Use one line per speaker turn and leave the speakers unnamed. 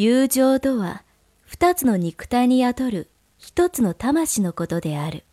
友情とは二つの肉体に宿る一つの魂のことである。